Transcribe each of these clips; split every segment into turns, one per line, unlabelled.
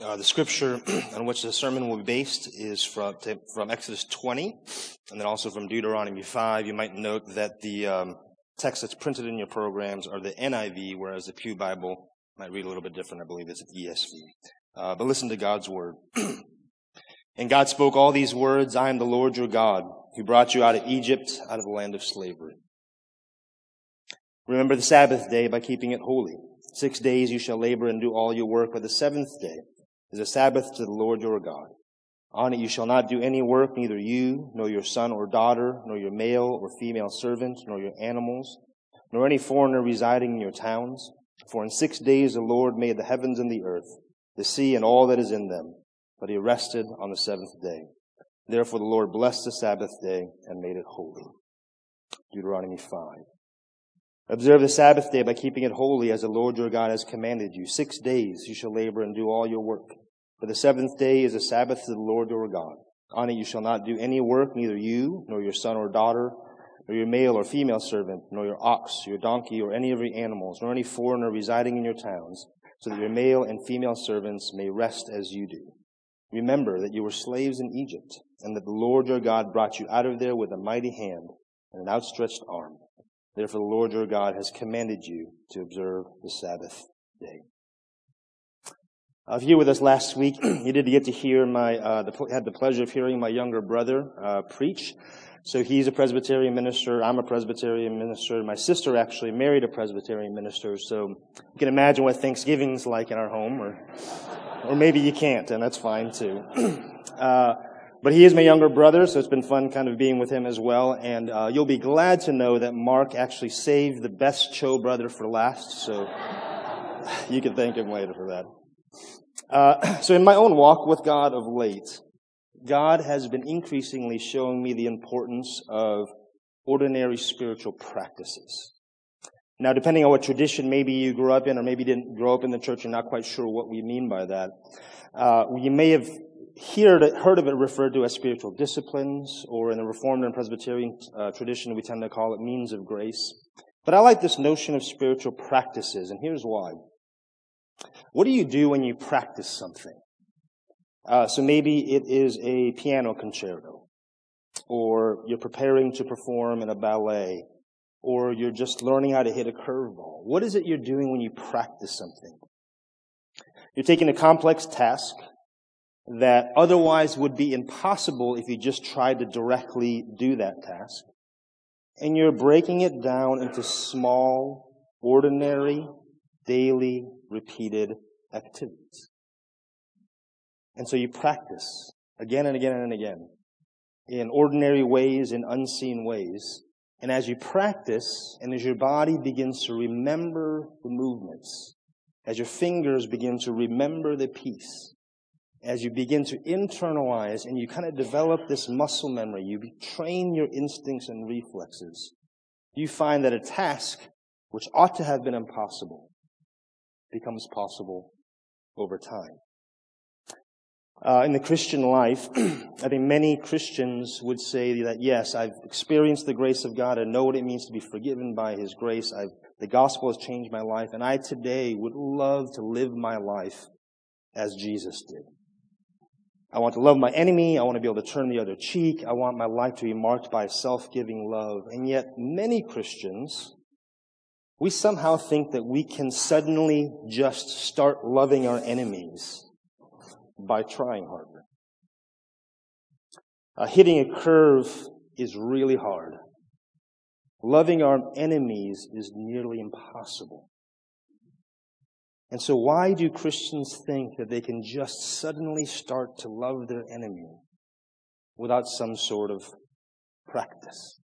Uh, the scripture on which the sermon will be based is from, from Exodus 20 and then also from Deuteronomy 5. You might note that the um, text that's printed in your programs are the NIV, whereas the Pew Bible might read a little bit different. I believe it's ESV. Uh, but listen to God's word. and God spoke all these words I am the Lord your God, who brought you out of Egypt, out of the land of slavery. Remember the Sabbath day by keeping it holy. Six days you shall labor and do all your work, but the seventh day is a Sabbath to the Lord your God. On it you shall not do any work, neither you, nor your son or daughter, nor your male or female servant, nor your animals, nor any foreigner residing in your towns. For in six days the Lord made the heavens and the earth, the sea and all that is in them, but he rested on the seventh day. Therefore the Lord blessed the Sabbath day and made it holy. Deuteronomy 5. Observe the Sabbath day by keeping it holy as the Lord your God has commanded you. Six days you shall labor and do all your work. But the seventh day is a Sabbath to the Lord your God. On it you shall not do any work, neither you, nor your son or daughter, nor your male or female servant, nor your ox, your donkey, or any of your animals, nor any foreigner residing in your towns, so that your male and female servants may rest as you do. Remember that you were slaves in Egypt, and that the Lord your God brought you out of there with a mighty hand and an outstretched arm. Therefore, the Lord your God has commanded you to observe the Sabbath day. Uh, if you were with us last week, you did get to hear my, uh, the, had the pleasure of hearing my younger brother uh, preach. So he's a Presbyterian minister. I'm a Presbyterian minister. My sister actually married a Presbyterian minister. So you can imagine what Thanksgiving's like in our home, or, or maybe you can't, and that's fine too. Uh, but he is my younger brother, so it's been fun kind of being with him as well. And uh, you'll be glad to know that Mark actually saved the best Cho brother for last, so you can thank him later for that. Uh, so in my own walk with God of late, God has been increasingly showing me the importance of ordinary spiritual practices. Now, depending on what tradition maybe you grew up in, or maybe didn't grow up in the church, you're not quite sure what we mean by that. Uh, you may have heard, heard of it referred to as spiritual disciplines, or in the Reformed and Presbyterian uh, tradition, we tend to call it means of grace. But I like this notion of spiritual practices, and here's why. What do you do when you practice something? Uh, so maybe it is a piano concerto, or you're preparing to perform in a ballet, or you're just learning how to hit a curveball. What is it you're doing when you practice something? You're taking a complex task, that otherwise would be impossible if you just tried to directly do that task. And you're breaking it down into small, ordinary, daily, repeated activities. And so you practice again and again and again in ordinary ways, in unseen ways. And as you practice and as your body begins to remember the movements, as your fingers begin to remember the piece, as you begin to internalize and you kind of develop this muscle memory, you train your instincts and reflexes, you find that a task which ought to have been impossible becomes possible over time. Uh, in the Christian life, I think many Christians would say that yes, I've experienced the grace of God. I know what it means to be forgiven by His grace. I've, the gospel has changed my life, and I today would love to live my life as Jesus did. I want to love my enemy. I want to be able to turn the other cheek. I want my life to be marked by self-giving love. And yet many Christians, we somehow think that we can suddenly just start loving our enemies by trying harder. Uh, hitting a curve is really hard. Loving our enemies is nearly impossible. And so why do Christians think that they can just suddenly start to love their enemy without some sort of practice?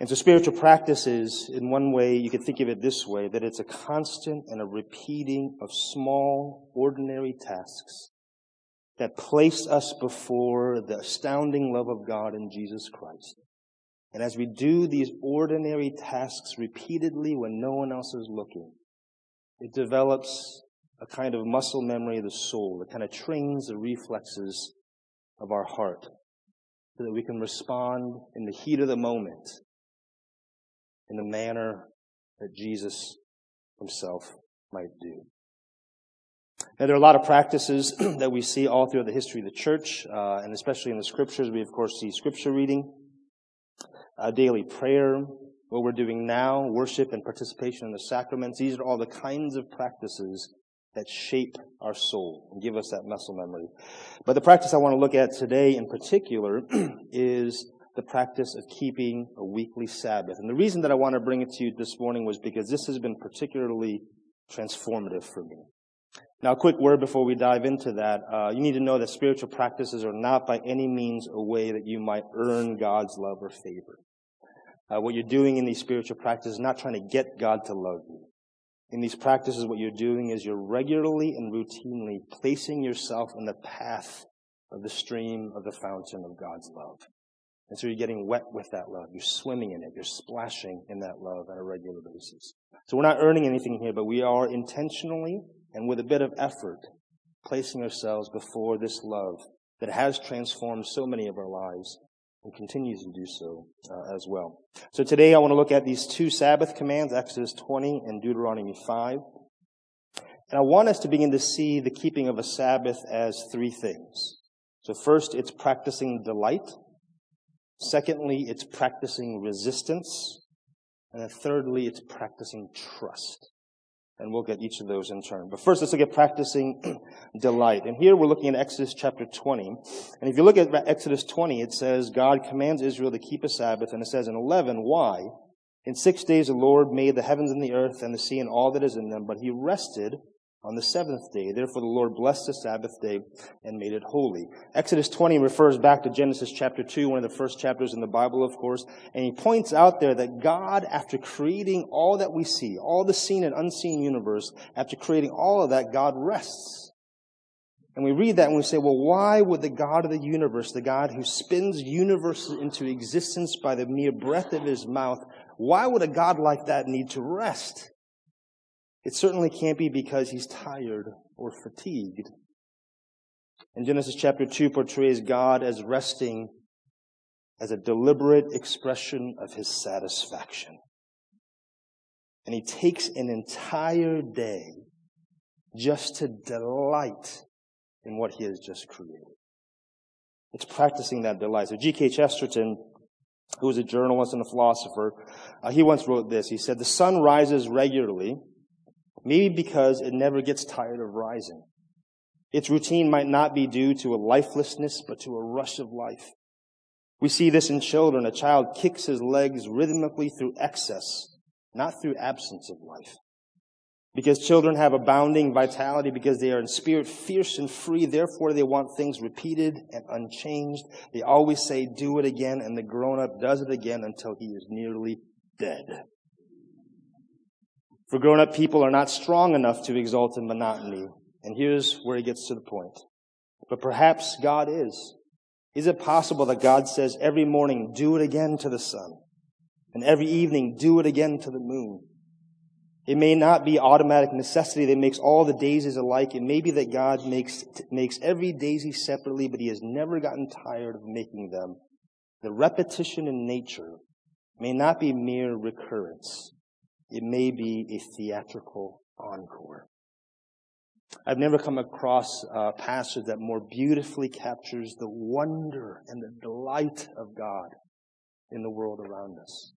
And so spiritual practice is, in one way, you can think of it this way, that it's a constant and a repeating of small, ordinary tasks that place us before the astounding love of God in Jesus Christ. And as we do these ordinary tasks repeatedly when no one else is looking, it develops a kind of muscle memory of the soul. It kind of trains the reflexes of our heart so that we can respond in the heat of the moment in the manner that Jesus himself might do. Now, there are a lot of practices that we see all throughout the history of the church, uh, and especially in the scriptures. We, of course, see scripture reading, uh, daily prayer, what we're doing now, worship and participation in the sacraments. These are all the kinds of practices that shape our soul and give us that muscle memory. But the practice I want to look at today in particular is the practice of keeping a weekly Sabbath. And the reason that I want to bring it to you this morning was because this has been particularly transformative for me. Now, a quick word before we dive into that. Uh, you need to know that spiritual practices are not by any means a way that you might earn God's love or favor. Uh, what you're doing in these spiritual practices is not trying to get God to love you. In these practices, what you're doing is you're regularly and routinely placing yourself in the path of the stream of the fountain of God's love. And so you're getting wet with that love. You're swimming in it. You're splashing in that love on a regular basis. So we're not earning anything here, but we are intentionally and with a bit of effort placing ourselves before this love that has transformed so many of our lives and continues to do so uh, as well. So today I want to look at these two Sabbath commands, Exodus 20 and Deuteronomy 5. And I want us to begin to see the keeping of a Sabbath as three things. So first, it's practicing delight. Secondly, it's practicing resistance. And then thirdly, it's practicing trust. And we'll get each of those in turn. But first, let's look at practicing delight. And here we're looking at Exodus chapter 20. And if you look at Exodus 20, it says, God commands Israel to keep a Sabbath. And it says in 11, why? In six days the Lord made the heavens and the earth and the sea and all that is in them, but he rested on the seventh day. Therefore the Lord blessed the Sabbath day and made it holy. Exodus 20 refers back to Genesis chapter 2, one of the first chapters in the Bible, of course, and he points out there that God, after creating all that we see, all the seen and unseen universe, after creating all of that, God rests. And we read that and we say, well, why would the God of the universe, the God who spins universes into existence by the mere breath of his mouth, why would a God like that need to rest? It certainly can't be because he's tired or fatigued. And Genesis chapter 2 portrays God as resting as a deliberate expression of his satisfaction. And he takes an entire day just to delight in what he has just created. It's practicing that delight. So G.K. Chesterton, who was a journalist and a philosopher, uh, he once wrote this. He said, The sun rises regularly maybe because it never gets tired of rising. Its routine might not be due to a lifelessness, but to a rush of life. We see this in children. A child kicks his legs rhythmically through excess, not through absence of life. Because children have abounding vitality, because they are in spirit fierce and free, therefore they want things repeated and unchanged. They always say, do it again, and the grown up does it again until he is nearly dead. For grown up people are not strong enough to exult in monotony. And here's where he gets to the point. But perhaps God is. Is it possible that God says every morning, do it again to the sun? And every evening, do it again to the moon? It may not be automatic necessity that makes all the daisies alike. It may be that God makes, makes every daisy separately, but he has never gotten tired of making them. The repetition in nature may not be mere recurrence. It may be a theatrical encore. I've never come across a passage that more beautifully captures the wonder and the delight of God in the world around us.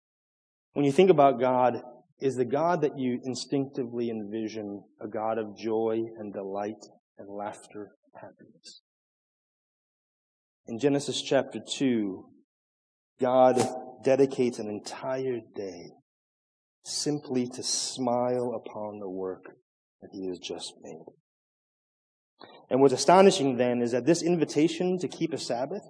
When you think about God, is the God that you instinctively envision a God of joy and delight and laughter and happiness? In Genesis chapter 2, God dedicates an entire day simply to smile upon the work that he has just made. And what's astonishing then is that this invitation to keep a Sabbath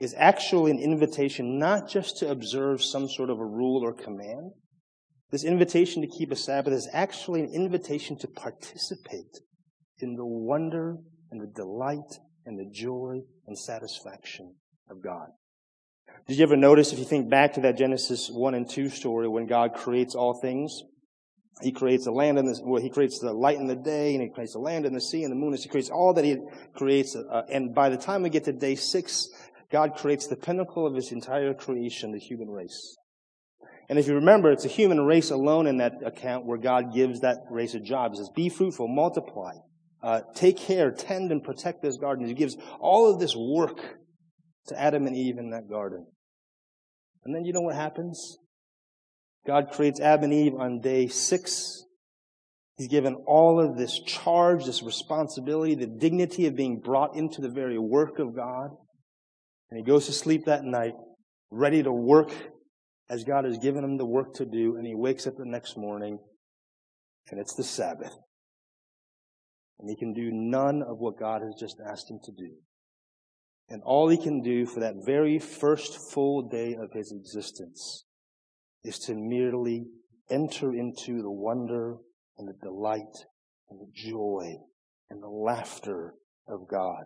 is actually an invitation not just to observe some sort of a rule or command. This invitation to keep a Sabbath is actually an invitation to participate in the wonder and the delight and the joy and satisfaction of God. Did you ever notice, if you think back to that Genesis 1 and 2 story, when God creates all things, He creates the land and the, well, He creates the light in the day, and He creates the land and the sea and the moon, and He creates all that He creates. Uh, and by the time we get to day six, God creates the pinnacle of His entire creation, the human race. And if you remember, it's a human race alone in that account where God gives that race a job. He says, be fruitful, multiply, uh, take care, tend, and protect this garden. He gives all of this work to Adam and Eve in that garden. And then you know what happens? God creates Adam and Eve on day six. He's given all of this charge, this responsibility, the dignity of being brought into the very work of God. And he goes to sleep that night, ready to work as God has given him the work to do. And he wakes up the next morning, and it's the Sabbath. And he can do none of what God has just asked him to do. And all he can do for that very first full day of his existence is to merely enter into the wonder and the delight and the joy and the laughter of God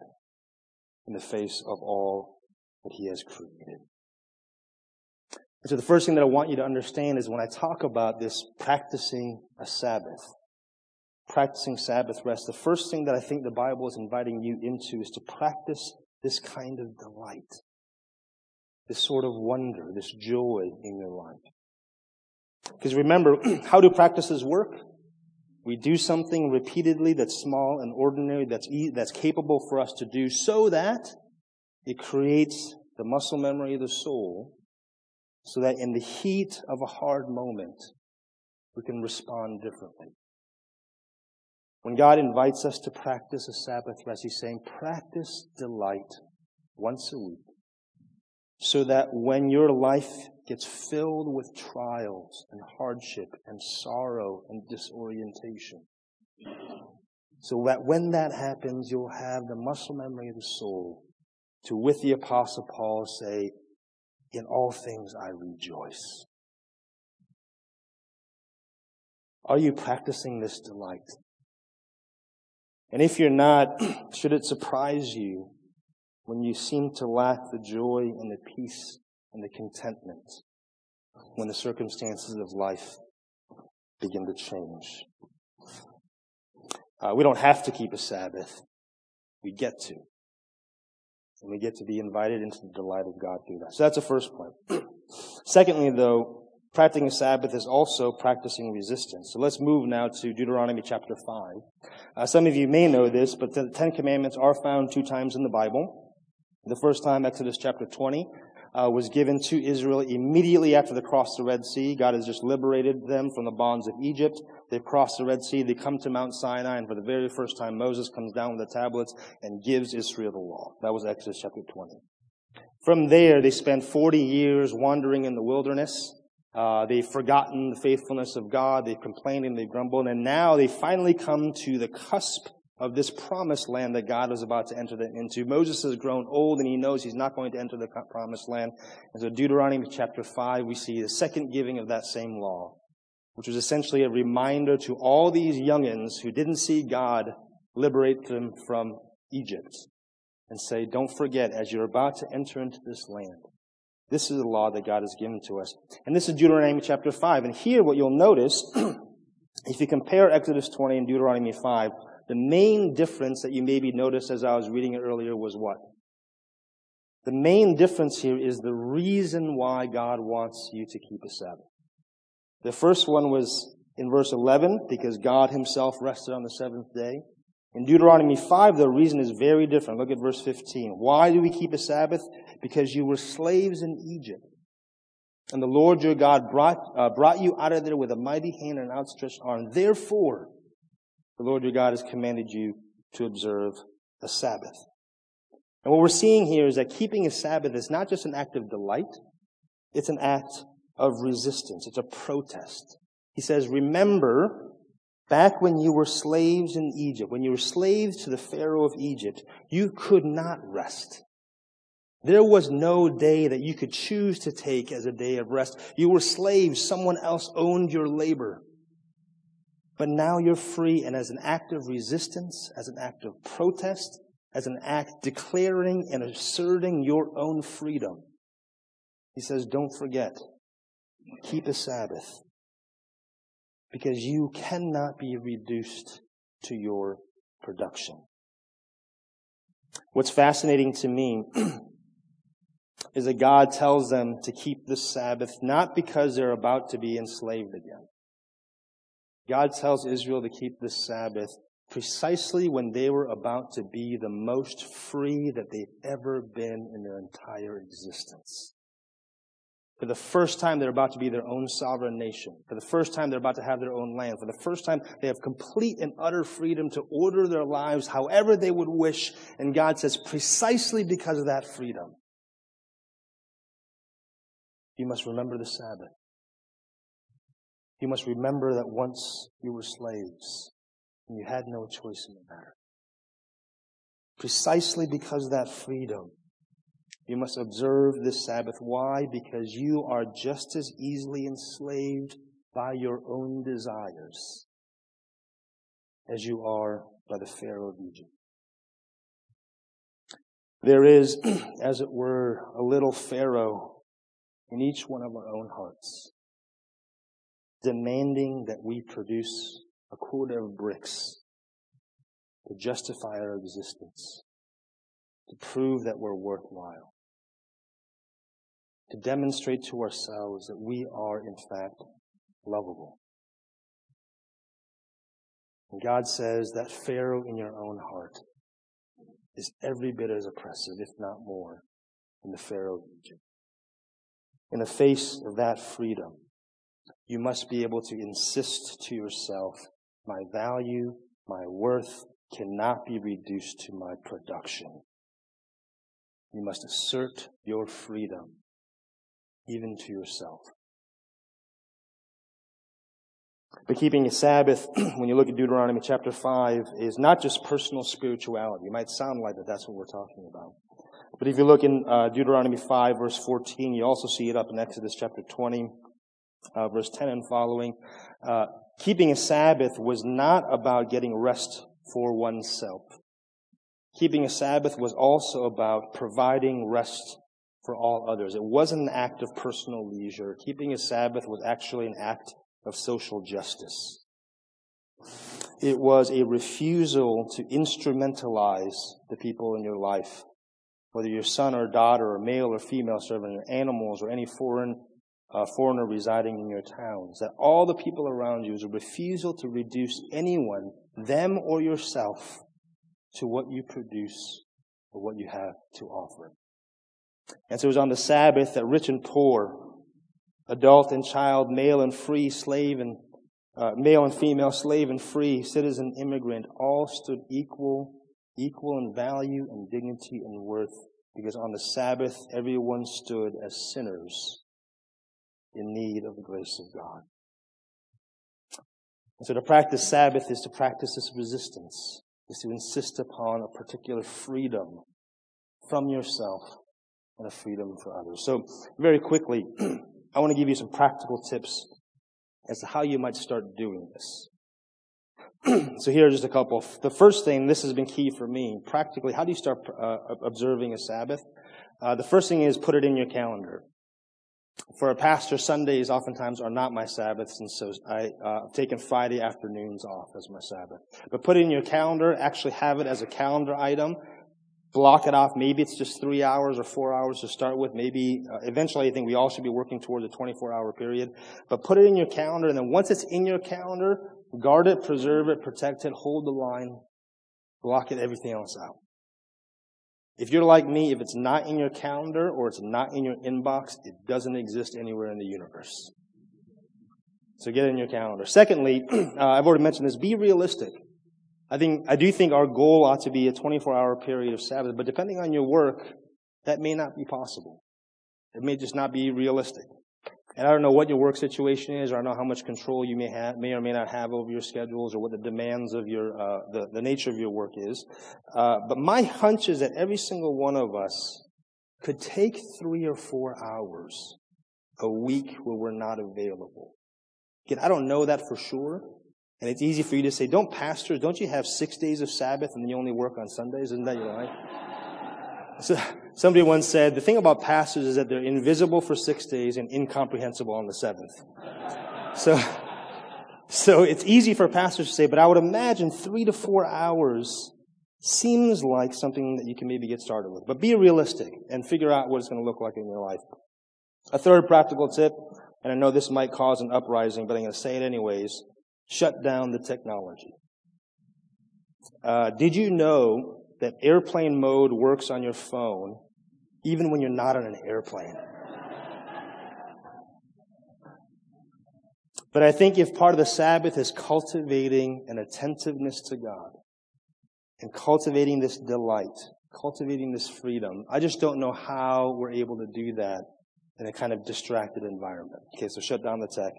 in the face of all that he has created. And so the first thing that I want you to understand is when I talk about this practicing a Sabbath, practicing Sabbath rest, the first thing that I think the Bible is inviting you into is to practice this kind of delight, this sort of wonder, this joy in your life. Because remember, how do practices work? We do something repeatedly that's small and ordinary, that's, e- that's capable for us to do so that it creates the muscle memory of the soul so that in the heat of a hard moment, we can respond differently. When God invites us to practice a Sabbath rest, He's saying, practice delight once a week so that when your life gets filled with trials and hardship and sorrow and disorientation, so that when that happens, you'll have the muscle memory of the soul to, with the Apostle Paul, say, In all things I rejoice. Are you practicing this delight? And if you're not, should it surprise you when you seem to lack the joy and the peace and the contentment when the circumstances of life begin to change? Uh, we don't have to keep a Sabbath. We get to. And we get to be invited into the delight of God through that. So that's the first point. Secondly, though, practicing a Sabbath is also practicing resistance. So let's move now to Deuteronomy chapter 5. Uh, some of you may know this, but the Ten Commandments are found two times in the Bible. The first time, Exodus chapter 20, uh, was given to Israel immediately after they crossed the Red Sea. God has just liberated them from the bonds of Egypt. They've crossed the Red Sea. They come to Mount Sinai, and for the very first time, Moses comes down with the tablets and gives Israel the law. That was Exodus chapter 20. From there, they spent 40 years wandering in the wilderness. Uh, they've forgotten the faithfulness of God. They've complained and they've grumbled. And now they finally come to the cusp of this promised land that God was about to enter them into. Moses has grown old and he knows he's not going to enter the promised land. And so Deuteronomy chapter 5, we see the second giving of that same law, which was essentially a reminder to all these youngins who didn't see God liberate them from Egypt and say, don't forget, as you're about to enter into this land, this is the law that God has given to us. And this is Deuteronomy chapter 5. And here what you'll notice, if you compare Exodus 20 and Deuteronomy 5, the main difference that you maybe noticed as I was reading it earlier was what? The main difference here is the reason why God wants you to keep a Sabbath. The first one was in verse 11, because God himself rested on the seventh day. In Deuteronomy 5, the reason is very different. Look at verse 15. Why do we keep a Sabbath? Because you were slaves in Egypt. And the Lord your God brought, uh, brought you out of there with a mighty hand and an outstretched arm. Therefore, the Lord your God has commanded you to observe a Sabbath. And what we're seeing here is that keeping a Sabbath is not just an act of delight, it's an act of resistance. It's a protest. He says, remember Back when you were slaves in Egypt, when you were slaves to the Pharaoh of Egypt, you could not rest. There was no day that you could choose to take as a day of rest. You were slaves. Someone else owned your labor. But now you're free, and as an act of resistance, as an act of protest, as an act declaring and asserting your own freedom, he says, don't forget, keep a Sabbath because you cannot be reduced to your production. What's fascinating to me is that God tells them to keep the Sabbath not because they're about to be enslaved again. God tells Israel to keep the Sabbath precisely when they were about to be the most free that they've ever been in their entire existence. For the first time, they're about to be their own sovereign nation. For the first time, they're about to have their own land. For the first time, they have complete and utter freedom to order their lives however they would wish. And God says, precisely because of that freedom, you must remember the Sabbath. You must remember that once you were slaves and you had no choice in the matter. Precisely because of that freedom, you must observe this Sabbath. Why? Because you are just as easily enslaved by your own desires as you are by the Pharaoh of Egypt. There is, as it were, a little Pharaoh in each one of our own hearts, demanding that we produce a quota of bricks to justify our existence, to prove that we're worthwhile to demonstrate to ourselves that we are, in fact, lovable. And God says that Pharaoh in your own heart is every bit as oppressive, if not more, than the Pharaoh of Egypt. In the face of that freedom, you must be able to insist to yourself, my value, my worth cannot be reduced to my production. You must assert your freedom even to yourself. But keeping a Sabbath, when you look at Deuteronomy chapter 5, is not just personal spirituality. It might sound like that that's what we're talking about. But if you look in uh, Deuteronomy 5, verse 14, you also see it up in Exodus chapter 20, uh, verse 10 and following. Uh, keeping a Sabbath was not about getting rest for oneself. Keeping a Sabbath was also about providing rest for all others. It wasn't an act of personal leisure. Keeping a Sabbath was actually an act of social justice. It was a refusal to instrumentalize the people in your life, whether your son or daughter or male or female servant, or animals or any foreign uh, foreigner residing in your towns. That all the people around you is a refusal to reduce anyone, them or yourself, to what you produce or what you have to offer. And so it was on the Sabbath that rich and poor, adult and child, male and free, slave and uh, male and female, slave and free, citizen, immigrant, all stood equal, equal in value and dignity and worth, because on the Sabbath everyone stood as sinners in need of the grace of God. And so to practice Sabbath is to practice this resistance, is to insist upon a particular freedom from yourself and a freedom for others. So very quickly, I want to give you some practical tips as to how you might start doing this. so here are just a couple. The first thing, this has been key for me, practically, how do you start uh, observing a Sabbath? Uh, the first thing is put it in your calendar. For a pastor, Sundays oftentimes are not my Sabbaths, and so I, uh, I've taken Friday afternoons off as my Sabbath. But put it in your calendar, actually have it as a calendar item, block it off. Maybe it's just three hours or four hours to start with. Maybe uh, eventually I think we all should be working towards a 24 hour period. But put it in your calendar and then once it's in your calendar, guard it, preserve it, protect it, hold the line, block it, everything else out. If you're like me, if it's not in your calendar or it's not in your inbox, it doesn't exist anywhere in the universe. So get it in your calendar. Secondly, uh, I've already mentioned this, be realistic. I think, I do think our goal ought to be a 24 hour period of Sabbath, but depending on your work, that may not be possible. It may just not be realistic. And I don't know what your work situation is, or I don't know how much control you may have, may or may not have over your schedules, or what the demands of your, uh, the, the nature of your work is. Uh, but my hunch is that every single one of us could take three or four hours a week where we're not available. Again, I don't know that for sure, and it's easy for you to say, don't pastors, don't you have six days of Sabbath and then you only work on Sundays? Isn't that your life? So, somebody once said, the thing about pastors is that they're invisible for six days and incomprehensible on the seventh. So, so it's easy for pastors to say, but I would imagine three to four hours seems like something that you can maybe get started with. But be realistic and figure out what it's going to look like in your life. A third practical tip, and I know this might cause an uprising, but I'm going to say it anyways shut down the technology. Uh, did you know that airplane mode works on your phone even when you're not on an airplane? But I think if part of the Sabbath is cultivating an attentiveness to God and cultivating this delight, cultivating this freedom, I just don't know how we're able to do that in a kind of distracted environment. Okay, so shut down the tech.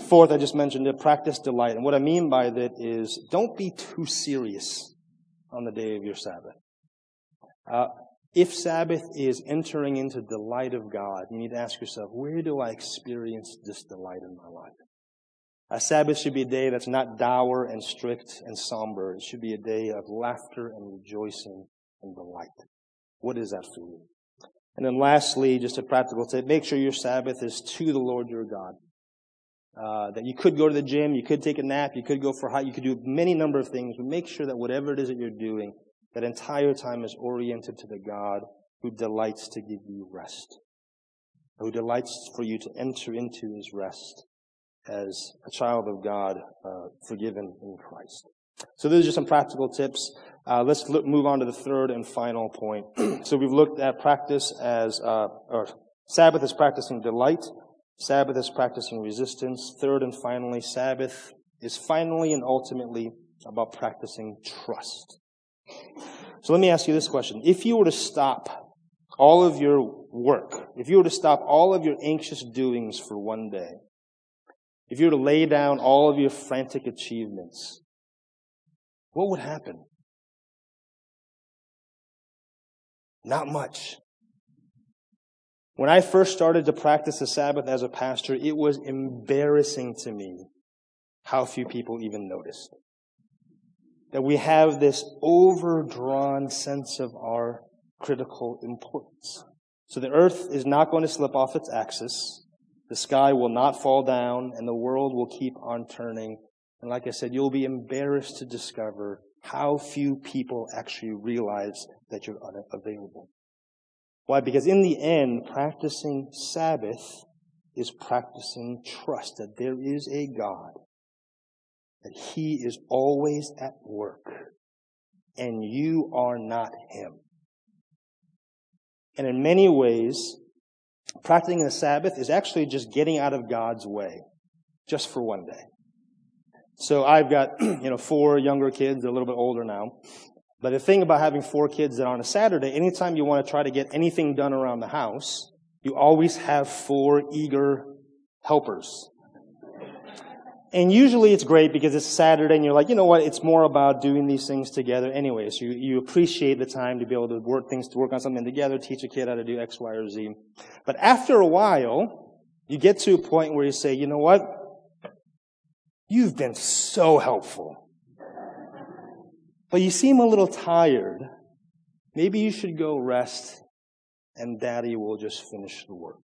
Fourth, I just mentioned it, practice delight. And what I mean by that is don't be too serious on the day of your Sabbath. Uh, if Sabbath is entering into delight of God, you need to ask yourself, where do I experience this delight in my life? A Sabbath should be a day that's not dour and strict and somber. It should be a day of laughter and rejoicing and delight. What is that for you? And then lastly, just a practical tip, make sure your Sabbath is to the Lord your God. Uh, that you could go to the gym, you could take a nap, you could go for a hike, you could do many number of things, but make sure that whatever it is that you're doing, that entire time is oriented to the God who delights to give you rest, who delights for you to enter into his rest as a child of God, uh, forgiven in Christ. So those are just some practical tips. Uh, let's look, move on to the third and final point. so we've looked at practice as, uh, or Sabbath is practicing delight. Sabbath is practicing resistance. Third and finally, Sabbath is finally and ultimately about practicing trust. So let me ask you this question. If you were to stop all of your work, if you were to stop all of your anxious doings for one day, if you were to lay down all of your frantic achievements, what would happen? Not much. When I first started to practice the Sabbath as a pastor, it was embarrassing to me how few people even noticed that we have this overdrawn sense of our critical importance. So the earth is not going to slip off its axis. The sky will not fall down and the world will keep on turning. And like I said, you'll be embarrassed to discover how few people actually realize that you're unavailable. Why? Because in the end, practicing Sabbath is practicing trust that there is a God that He is always at work and you are not Him. And in many ways, practicing the Sabbath is actually just getting out of God's way just for one day. So I've got, you know, four younger kids, a little bit older now. But the thing about having four kids that on a Saturday, anytime you want to try to get anything done around the house, you always have four eager helpers. And usually it's great because it's Saturday and you're like, you know what, it's more about doing these things together anyway. So you, you appreciate the time to be able to work things, to work on something together, teach a kid how to do X, Y, or Z. But after a while, you get to a point where you say, you know what? You've been so helpful. But you seem a little tired. Maybe you should go rest and daddy will just finish the work.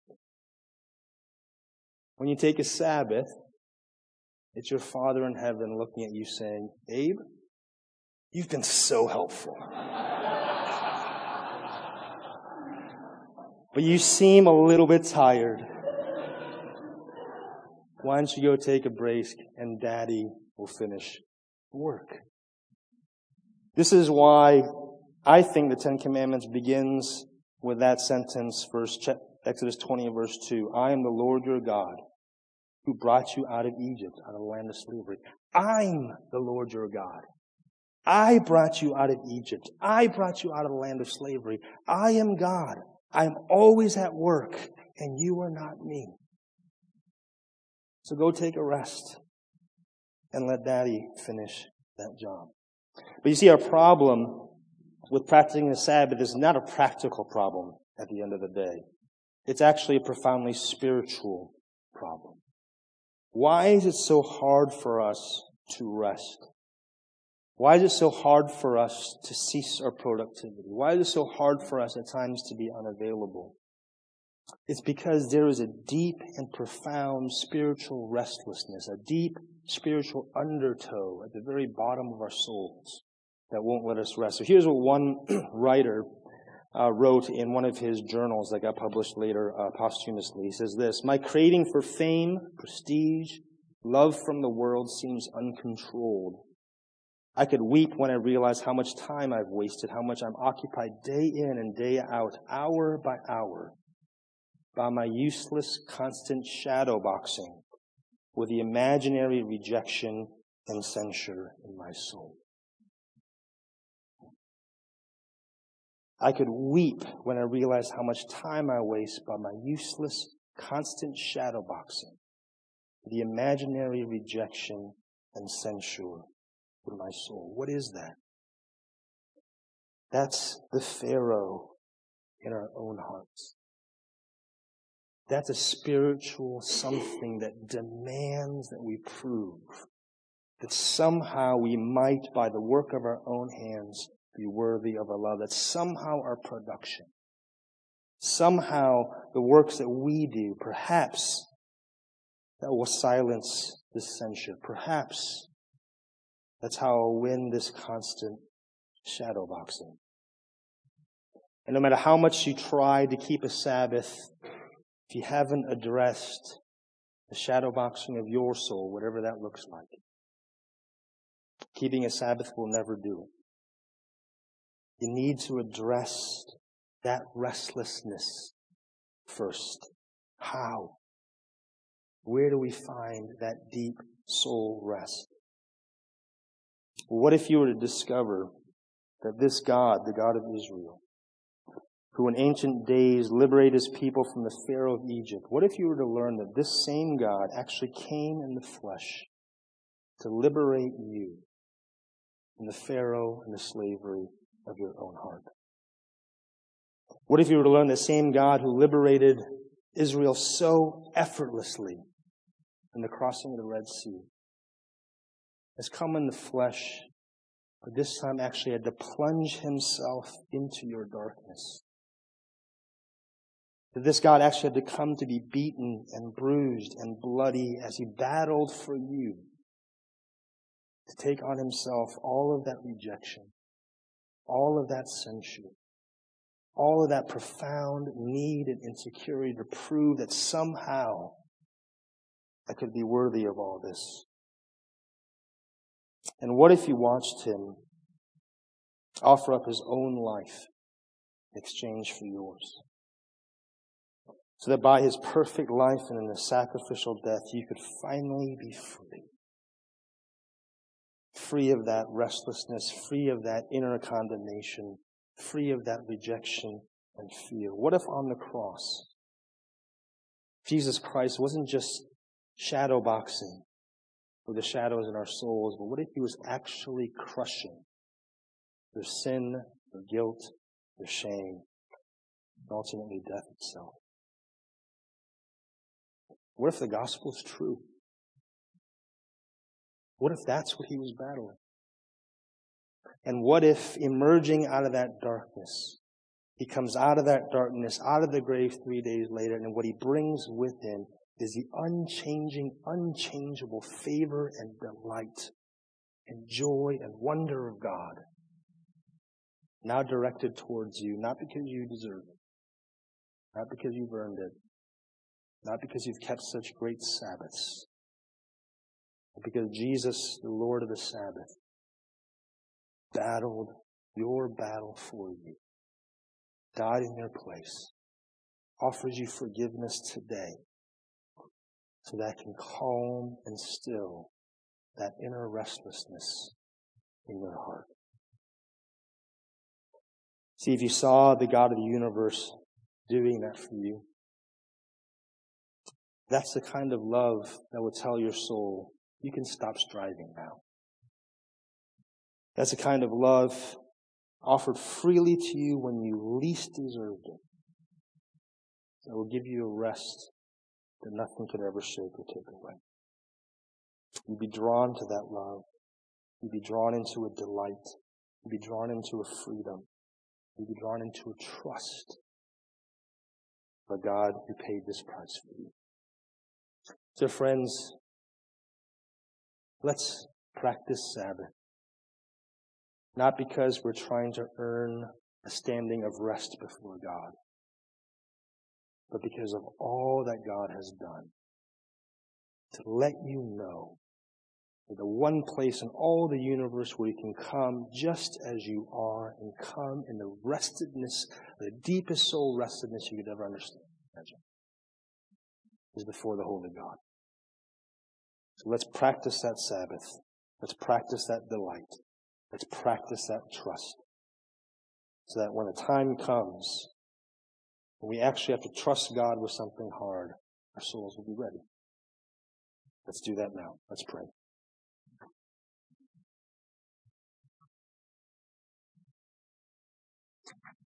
When you take a Sabbath, it's your Father in heaven looking at you saying, Abe, you've been so helpful. but you seem a little bit tired. Why don't you go take a break and daddy will finish work? This is why I think the Ten Commandments begins with that sentence, verse Exodus 20 verse 2. I am the Lord your God who brought you out of Egypt, out of the land of slavery. I'm the Lord your God. I brought you out of Egypt. I brought you out of the land of slavery. I am God. I am always at work, and you are not me. So go take a rest and let daddy finish that job. But you see, our problem with practicing the Sabbath is not a practical problem at the end of the day. It's actually a profoundly spiritual problem. Why is it so hard for us to rest? Why is it so hard for us to cease our productivity? Why is it so hard for us at times to be unavailable? It's because there is a deep and profound spiritual restlessness, a deep spiritual undertow at the very bottom of our souls that won't let us rest. So here's what one writer uh, wrote in one of his journals that got published later uh, posthumously. He says this My craving for fame, prestige, love from the world seems uncontrolled. I could weep when I realize how much time I've wasted, how much I'm occupied day in and day out, hour by hour, by my useless, constant shadow boxing with the imaginary rejection and censure in my soul. I could weep when I realize how much time I waste by my useless, constant shadow boxing, the imaginary rejection and censure in my soul. What is that? That's the Pharaoh in our own hearts. That's a spiritual something that demands that we prove that somehow we might, by the work of our own hands, be worthy of love. That somehow our production, somehow the works that we do, perhaps that will silence this censure. Perhaps that's how I'll win this constant shadow boxing. And no matter how much you try to keep a Sabbath, if you haven't addressed the shadow boxing of your soul, whatever that looks like, keeping a Sabbath will never do it. You need to address that restlessness first. How? Where do we find that deep soul rest? What if you were to discover that this God, the God of Israel, who in ancient days liberated his people from the Pharaoh of Egypt, what if you were to learn that this same God actually came in the flesh to liberate you from the Pharaoh and the slavery of your own heart? What if you were to learn the same God who liberated Israel so effortlessly in the crossing of the Red Sea has come in the flesh, but this time actually had to plunge himself into your darkness. That this God actually had to come to be beaten and bruised and bloody as he battled for you to take on himself all of that rejection, all of that censure, all of that profound need and insecurity to prove that somehow I could be worthy of all this. And what if you watched him offer up his own life in exchange for yours? So that by his perfect life and in his sacrificial death, you could finally be free. Free of that restlessness, free of that inner condemnation, free of that rejection and fear. What if on the cross, Jesus Christ wasn't just shadow boxing with the shadows in our souls, but what if he was actually crushing their sin, their guilt, their shame, and ultimately death itself? What if the gospel is true? What if that's what he was battling? And what if emerging out of that darkness, he comes out of that darkness, out of the grave three days later, and what he brings with him is the unchanging, unchangeable favor and delight and joy and wonder of God now directed towards you, not because you deserve it, not because you've earned it, not because you've kept such great Sabbaths, but because Jesus, the Lord of the Sabbath, battled your battle for you, died in your place, offers you forgiveness today so that can calm and still that inner restlessness in your heart. See, if you saw the God of the universe doing that for you, that's the kind of love that will tell your soul, you can stop striving now. That's the kind of love offered freely to you when you least deserved it. That will give you a rest that nothing could ever shake or take away. You'd be drawn to that love. You'd be drawn into a delight. You'd be drawn into a freedom. You'd be drawn into a trust for God who paid this price for you. So friends, let's practice Sabbath. Not because we're trying to earn a standing of rest before God, but because of all that God has done to let you know that the one place in all the universe where you can come just as you are and come in the restedness, the deepest soul restedness you could ever understand. Imagine. Is before the Holy God. So let's practice that Sabbath. Let's practice that delight. Let's practice that trust. So that when the time comes, when we actually have to trust God with something hard, our souls will be ready. Let's do that now. Let's pray.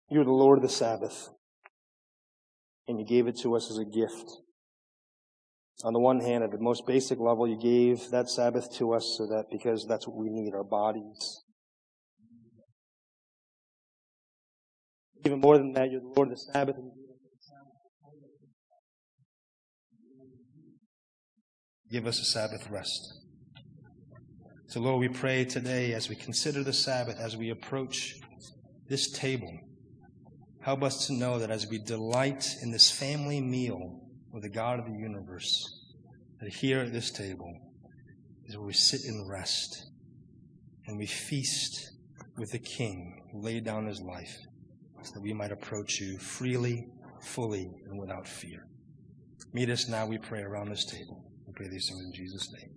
You're the Lord of the Sabbath, and you gave it to us as a gift. On the one hand, at the most basic level, you gave that Sabbath to us so that because that's what we need, our bodies. Even more than that, you're the Lord of the Sabbath. Give us a Sabbath rest. So, Lord, we pray today as we consider the Sabbath, as we approach this table, help us to know that as we delight in this family meal with the God of the universe, that here at this table is where we sit and rest and we feast with the King who laid down his life so that we might approach you freely, fully, and without fear. Meet us now, we pray, around this table. We pray these things in Jesus' name.